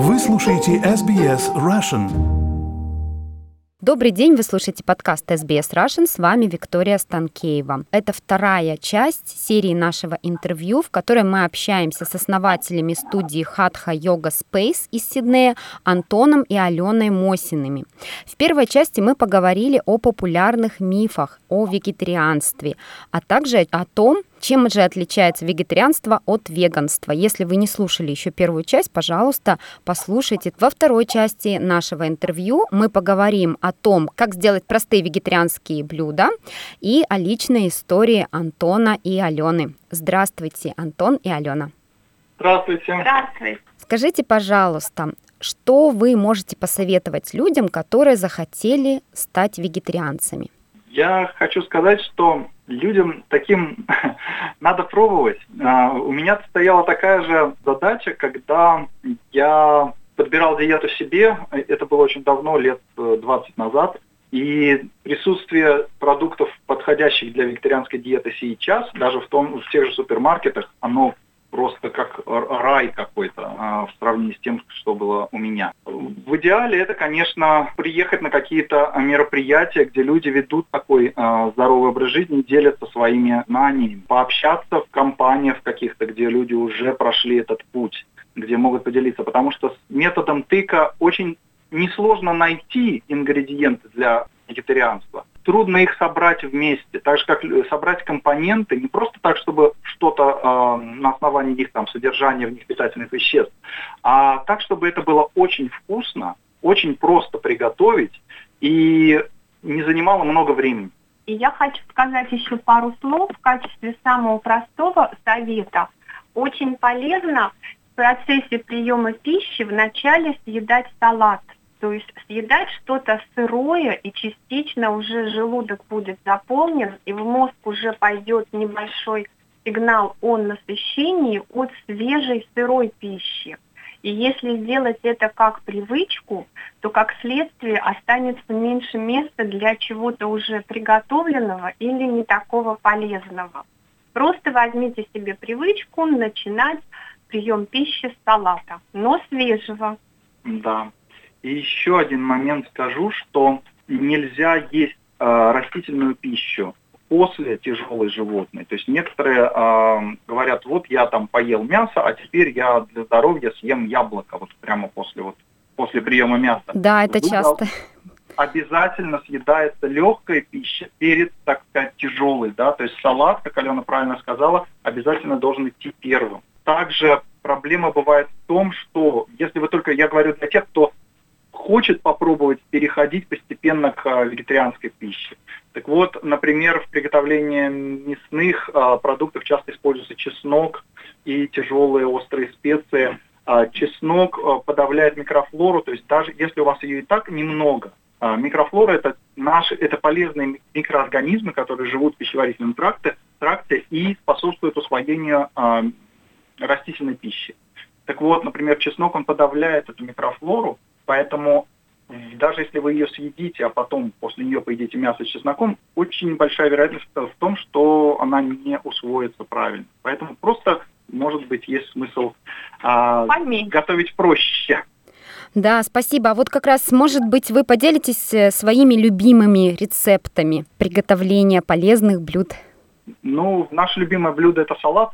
Вы слушаете SBS Russian. Добрый день, вы слушаете подкаст SBS Russian, с вами Виктория Станкеева. Это вторая часть серии нашего интервью, в которой мы общаемся с основателями студии Хатха Йога Space из Сиднея Антоном и Аленой Мосиными. В первой части мы поговорили о популярных мифах о вегетарианстве, а также о том, чем же отличается вегетарианство от веганства? Если вы не слушали еще первую часть, пожалуйста, послушайте. Во второй части нашего интервью мы поговорим о том, как сделать простые вегетарианские блюда и о личной истории Антона и Алены. Здравствуйте, Антон и Алена. Здравствуйте. Здравствуйте. Скажите, пожалуйста, что вы можете посоветовать людям, которые захотели стать вегетарианцами? Я хочу сказать, что людям таким надо пробовать. А, у меня стояла такая же задача, когда я подбирал диету себе, это было очень давно, лет 20 э, назад, и присутствие продуктов, подходящих для вегетарианской диеты сейчас, даже в, том, в тех же супермаркетах, оно просто как рай какой-то а, в сравнении с тем, что было у меня. В идеале это, конечно, приехать на какие-то мероприятия, где люди ведут такой а, здоровый образ жизни, делятся своими знаниями, пообщаться в компаниях каких-то, где люди уже прошли этот путь где могут поделиться, потому что с методом тыка очень несложно найти ингредиенты для вегетарианства трудно их собрать вместе, так же как собрать компоненты не просто так, чтобы что-то э, на основании их там содержания в них питательных веществ, а так, чтобы это было очень вкусно, очень просто приготовить и не занимало много времени. И я хочу сказать еще пару слов в качестве самого простого совета. Очень полезно в процессе приема пищи вначале съедать салат – то есть съедать что-то сырое, и частично уже желудок будет заполнен, и в мозг уже пойдет небольшой сигнал о насыщении от свежей сырой пищи. И если сделать это как привычку, то как следствие останется меньше места для чего-то уже приготовленного или не такого полезного. Просто возьмите себе привычку начинать прием пищи с салата, но свежего. Да, и еще один момент скажу, что нельзя есть э, растительную пищу после тяжелой животной. То есть некоторые э, говорят, вот я там поел мясо, а теперь я для здоровья съем яблоко вот прямо после вот после приема мяса. Да, это Вы часто. Обязательно съедается легкая пища перед, так сказать, тяжелой, да, то есть салат, как Алена правильно сказала, обязательно должен идти первым. Также проблема бывает в том, что если вы только, я говорю для тех, кто хочет попробовать переходить постепенно к а, вегетарианской пище. Так вот, например, в приготовлении мясных а, продуктов часто используется чеснок и тяжелые острые специи. А, чеснок подавляет микрофлору, то есть даже если у вас ее и так немного, микрофлора это наши, это полезные микроорганизмы, которые живут в пищеварительном тракте, тракте и способствуют усвоению растительной пищи. Так вот, например, чеснок, он подавляет эту микрофлору, Поэтому даже если вы ее съедите, а потом после нее поедите мясо с чесноком, очень большая вероятность в том, что она не усвоится правильно. Поэтому просто, может быть, есть смысл а, готовить проще. Да, спасибо. А вот как раз, может быть, вы поделитесь э, своими любимыми рецептами приготовления полезных блюд? Ну, наше любимое блюдо это салат.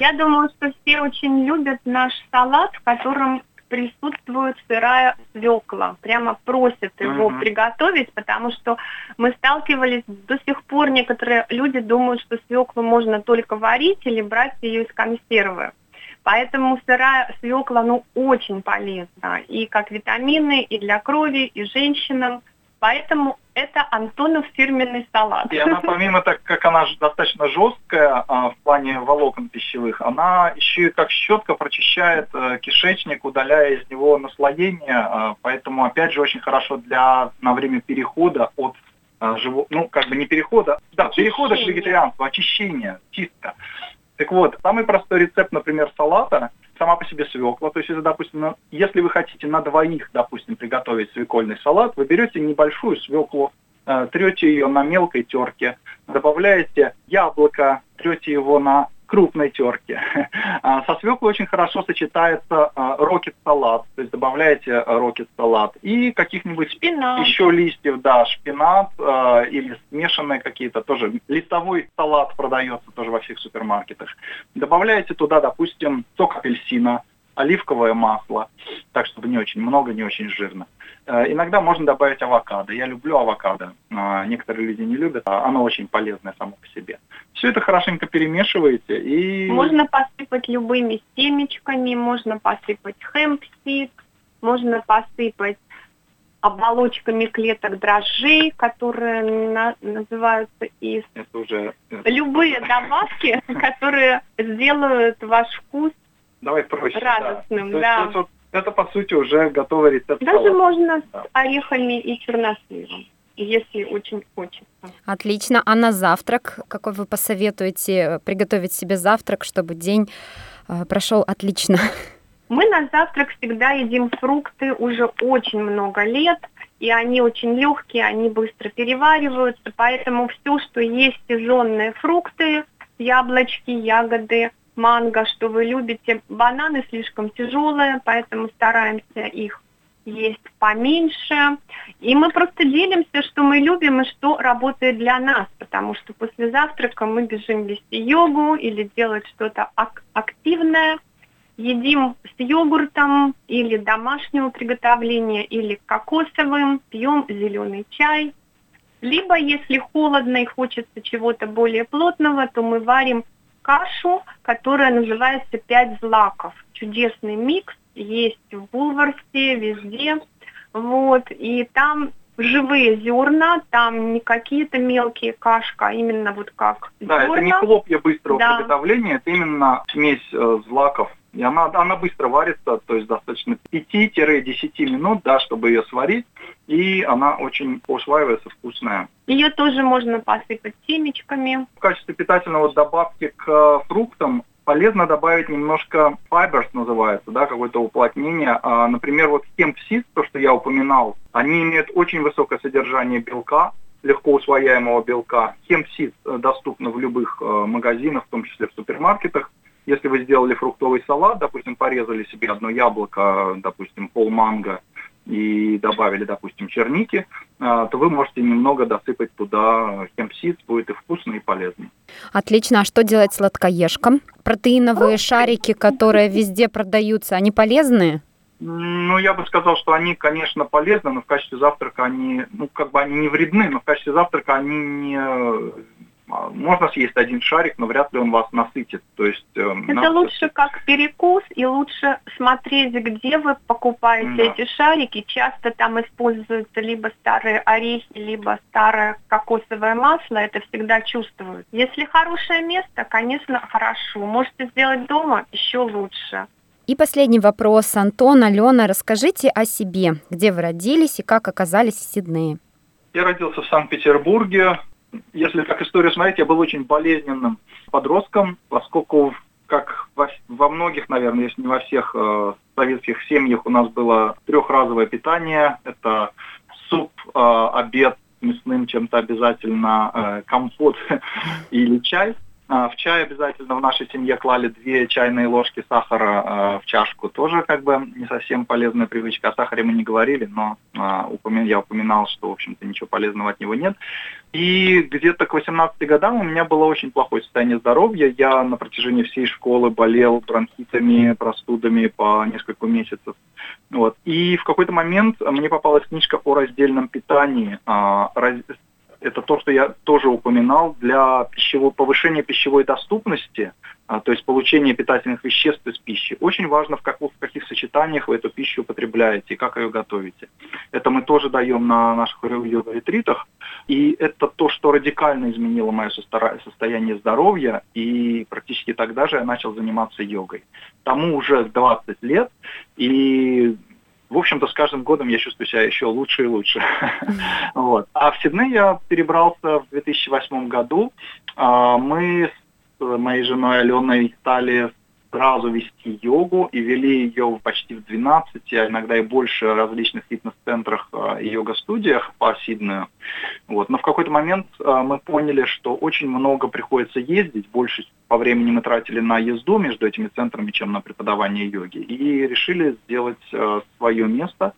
Я думаю, что все очень любят наш салат, в котором присутствует сырая свекла. Прямо просят его uh-huh. приготовить, потому что мы сталкивались до сих пор, некоторые люди думают, что свеклу можно только варить или брать ее из консервы. Поэтому сырая свекла, ну, очень полезна и как витамины, и для крови, и женщинам. Поэтому это Антонов фирменный салат. И она помимо так, как она достаточно жесткая а, в плане волокон пищевых, она еще и как щетка прочищает а, кишечник, удаляя из него наслоение. А, поэтому опять же очень хорошо для на время перехода от а, живо, ну как бы не перехода, да, очищение. перехода к вегетарианству, очищения, чистка. Так вот, самый простой рецепт, например, салата – сама по себе свекла. То есть, если, допустим, если вы хотите на двоих, допустим, приготовить свекольный салат, вы берете небольшую свеклу, э, трете ее на мелкой терке, добавляете яблоко, трете его на крупной терки. А, со свеклой очень хорошо сочетается рокет-салат, то есть добавляете рокет-салат и каких-нибудь Шпинат. еще листьев, да, шпинат или смешанные какие-то, тоже листовой салат продается тоже во всех супермаркетах. Добавляете туда, допустим, сок апельсина, оливковое масло, так чтобы не очень много, не очень жирно. Э, иногда можно добавить авокадо. Я люблю авокадо. Э, некоторые люди не любят. А оно очень полезное само по себе. Все это хорошенько перемешиваете и... Можно посыпать любыми семечками, можно посыпать хэмпсид, можно посыпать оболочками клеток дрожжей, которые на, называются из... Это уже... Любые добавки, которые сделают ваш вкус Давай проще. Радостным, да. да. Это, это, по сути, уже готовый рецепт Даже салата. можно Да. с орехами и черносливом, если очень хочется. Отлично. А на завтрак какой вы посоветуете э, приготовить себе завтрак, чтобы день э, прошел отлично? Мы на завтрак всегда едим фрукты уже очень много лет, и они очень легкие, они быстро перевариваются, поэтому все, что есть сезонные фрукты, яблочки, ягоды, манго, что вы любите. Бананы слишком тяжелые, поэтому стараемся их есть поменьше. И мы просто делимся, что мы любим и что работает для нас, потому что после завтрака мы бежим вести йогу или делать что-то ак- активное. Едим с йогуртом или домашнего приготовления, или кокосовым, пьем зеленый чай. Либо, если холодно и хочется чего-то более плотного, то мы варим кашу, которая называется «Пять злаков». Чудесный микс, есть в Булварсе, везде. Вот, и там живые зерна, там не какие-то мелкие кашка, а именно вот как Да, зерна. это не хлопья быстрого Да. приготовления, это именно смесь э, злаков. И она, она быстро варится, то есть достаточно 5-10 минут, да, чтобы ее сварить, и она очень усваивается вкусная. Ее тоже можно посыпать семечками. В качестве питательного добавки к э, фруктам полезно добавить немножко fibers называется, да, какое-то уплотнение. А, например, вот hemp seeds, то, что я упоминал, они имеют очень высокое содержание белка, легко усвояемого белка. Hemp seeds э, доступны в любых э, магазинах, в том числе в супермаркетах. Если вы сделали фруктовый салат, допустим, порезали себе одно яблоко, допустим, пол манго, и добавили, допустим, черники, а, то вы можете немного досыпать туда хемпсид, будет и вкусно, и полезно. Отлично. А что делать сладкоежкам? Протеиновые шарики, которые везде продаются, они полезные? Ну, я бы сказал, что они, конечно, полезны, но в качестве завтрака они, ну, как бы они не вредны, но в качестве завтрака они не... Можно съесть один шарик, но вряд ли он вас насытит. То есть... э, Это надо лучше как перекус, и лучше смотреть, где вы покупаете Да. эти шарики. Часто там используются либо старые орехи, либо старое кокосовое масло. Это всегда чувствуют. Если хорошее место, конечно, хорошо. Можете сделать дома, еще лучше. И последний вопрос. Антон, Алена, расскажите о себе. Где вы родились и как оказались в Сиднее? Я родился в Санкт-Петербурге. Если как историю смотреть, я был очень болезненным подростком, поскольку, как во, во многих, наверное, если не во всех э, советских семьях, у нас было трехразовое питание. Это суп, э, обед мясным чем-то обязательно, э, компот или чай. А, В чай обязательно в нашей семье клали две чайные ложки сахара э, в чашку. Тоже как бы не совсем полезная привычка. О сахаре мы не говорили, но а, я упоминал, что, в общем-то, ничего полезного от него нет. И где-то к 18 годам у меня было очень плохое состояние здоровья. Я на протяжении всей школы болел бронхитами, простудами по несколько месяцев. Вот. И в какой-то момент мне попалась книжка о раздельном питании. Это то, что я тоже упоминал, для пищевого, повышения пищевой доступности, а, то есть получения питательных веществ из пищи. Очень важно, в, как- в каких сочетаниях вы эту пищу употребляете и как ее готовите. Это мы тоже даем на наших йога-ретритах. И это то, что радикально изменило мое состояние здоровья, и практически тогда же я начал заниматься йогой. Тому уже 20 лет, и в общем-то, с каждым годом я чувствую себя еще лучше и лучше. Вот. А в Сидней я перебрался в 2008 году. А, Мы с моей женой Аленой стали сразу вести йогу и вели ее почти в 12, а иногда и больше различных фитнес-центрах и йога-студиях по Сиднею. Вот. Но в какой-то момент мы поняли, что очень много приходится ездить, больше по времени мы тратили на езду между этими центрами, чем на преподавание йоги. И решили сделать свое место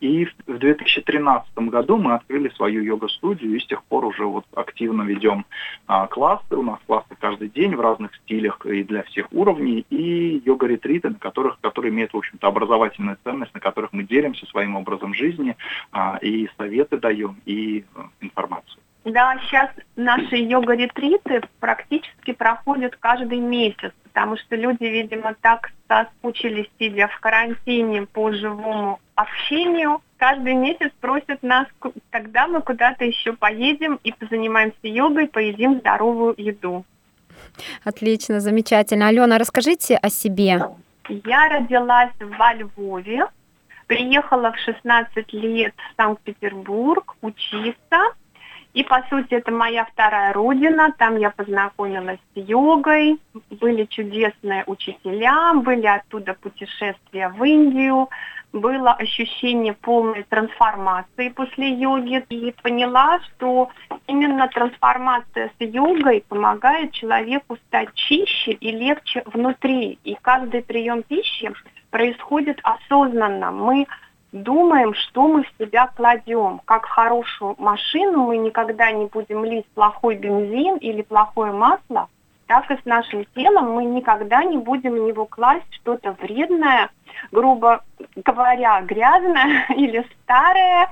и в 2013 году мы открыли свою йога-студию и с тех пор уже вот активно ведем а, классы. У нас классы каждый день в разных стилях и для всех уровней, и йога-ретриты, на которых, которые имеют, в общем-то, образовательную ценность, на которых мы делимся своим образом жизни а, и советы даем, и а, информацию. Да, сейчас наши йога-ретриты практически проходят каждый месяц, потому что люди, видимо, так соскучились, сидя в карантине по живому общению. Каждый месяц просят нас, тогда мы куда-то еще поедем и позанимаемся йогой, поедим здоровую еду. Отлично, замечательно. Алена, расскажите о себе. Я родилась во Львове, приехала в 16 лет в Санкт-Петербург учиться. По сути, это моя вторая родина. Там я познакомилась с йогой. Были чудесные учителя, были оттуда путешествия в Индию было ощущение полной трансформации после йоги и поняла, что именно трансформация с йогой помогает человеку стать чище и легче внутри. И каждый прием пищи происходит осознанно. Мы думаем, что мы в себя кладем. Как хорошую машину мы никогда не будем лить плохой бензин или плохое масло, так и с нашим телом мы никогда не будем в него класть что-то вредное, грубо говоря, грязное или старое,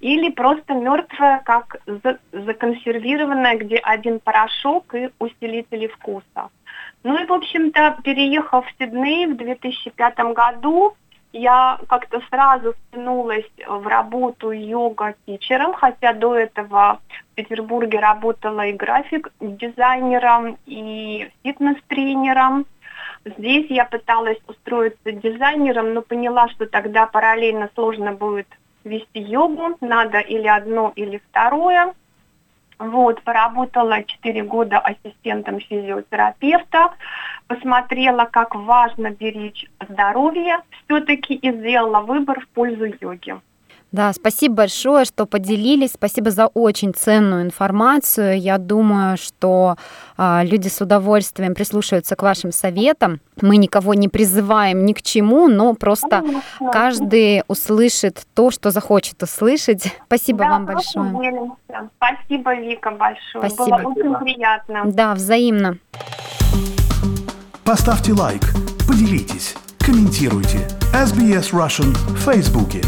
или просто мертвое, как законсервированное, где один порошок и усилители вкуса. Ну и, в общем-то, переехав в Сидней в 2005 году, я как-то сразу втянулась в работу йога-тичером, хотя до этого в Петербурге работала и график-дизайнером, и фитнес-тренером. Здесь я пыталась устроиться дизайнером, но поняла, что тогда параллельно сложно будет вести йогу, надо или одно, или второе. Вот, поработала 4 года ассистентом физиотерапевта, посмотрела, как важно беречь здоровье все-таки и сделала выбор в пользу йоги. Да, спасибо большое, что поделились. Спасибо за очень ценную информацию. Я думаю, что э, люди с удовольствием прислушаются к вашим советам. Мы никого не призываем ни к чему, но просто каждый услышит то, что захочет услышать. Спасибо да, вам большое. Делимся. Спасибо, Вика, большое. Спасибо. Было очень приятно. Да, взаимно. Поставьте лайк, поделитесь, комментируйте. SBS Russian в Фейсбуке.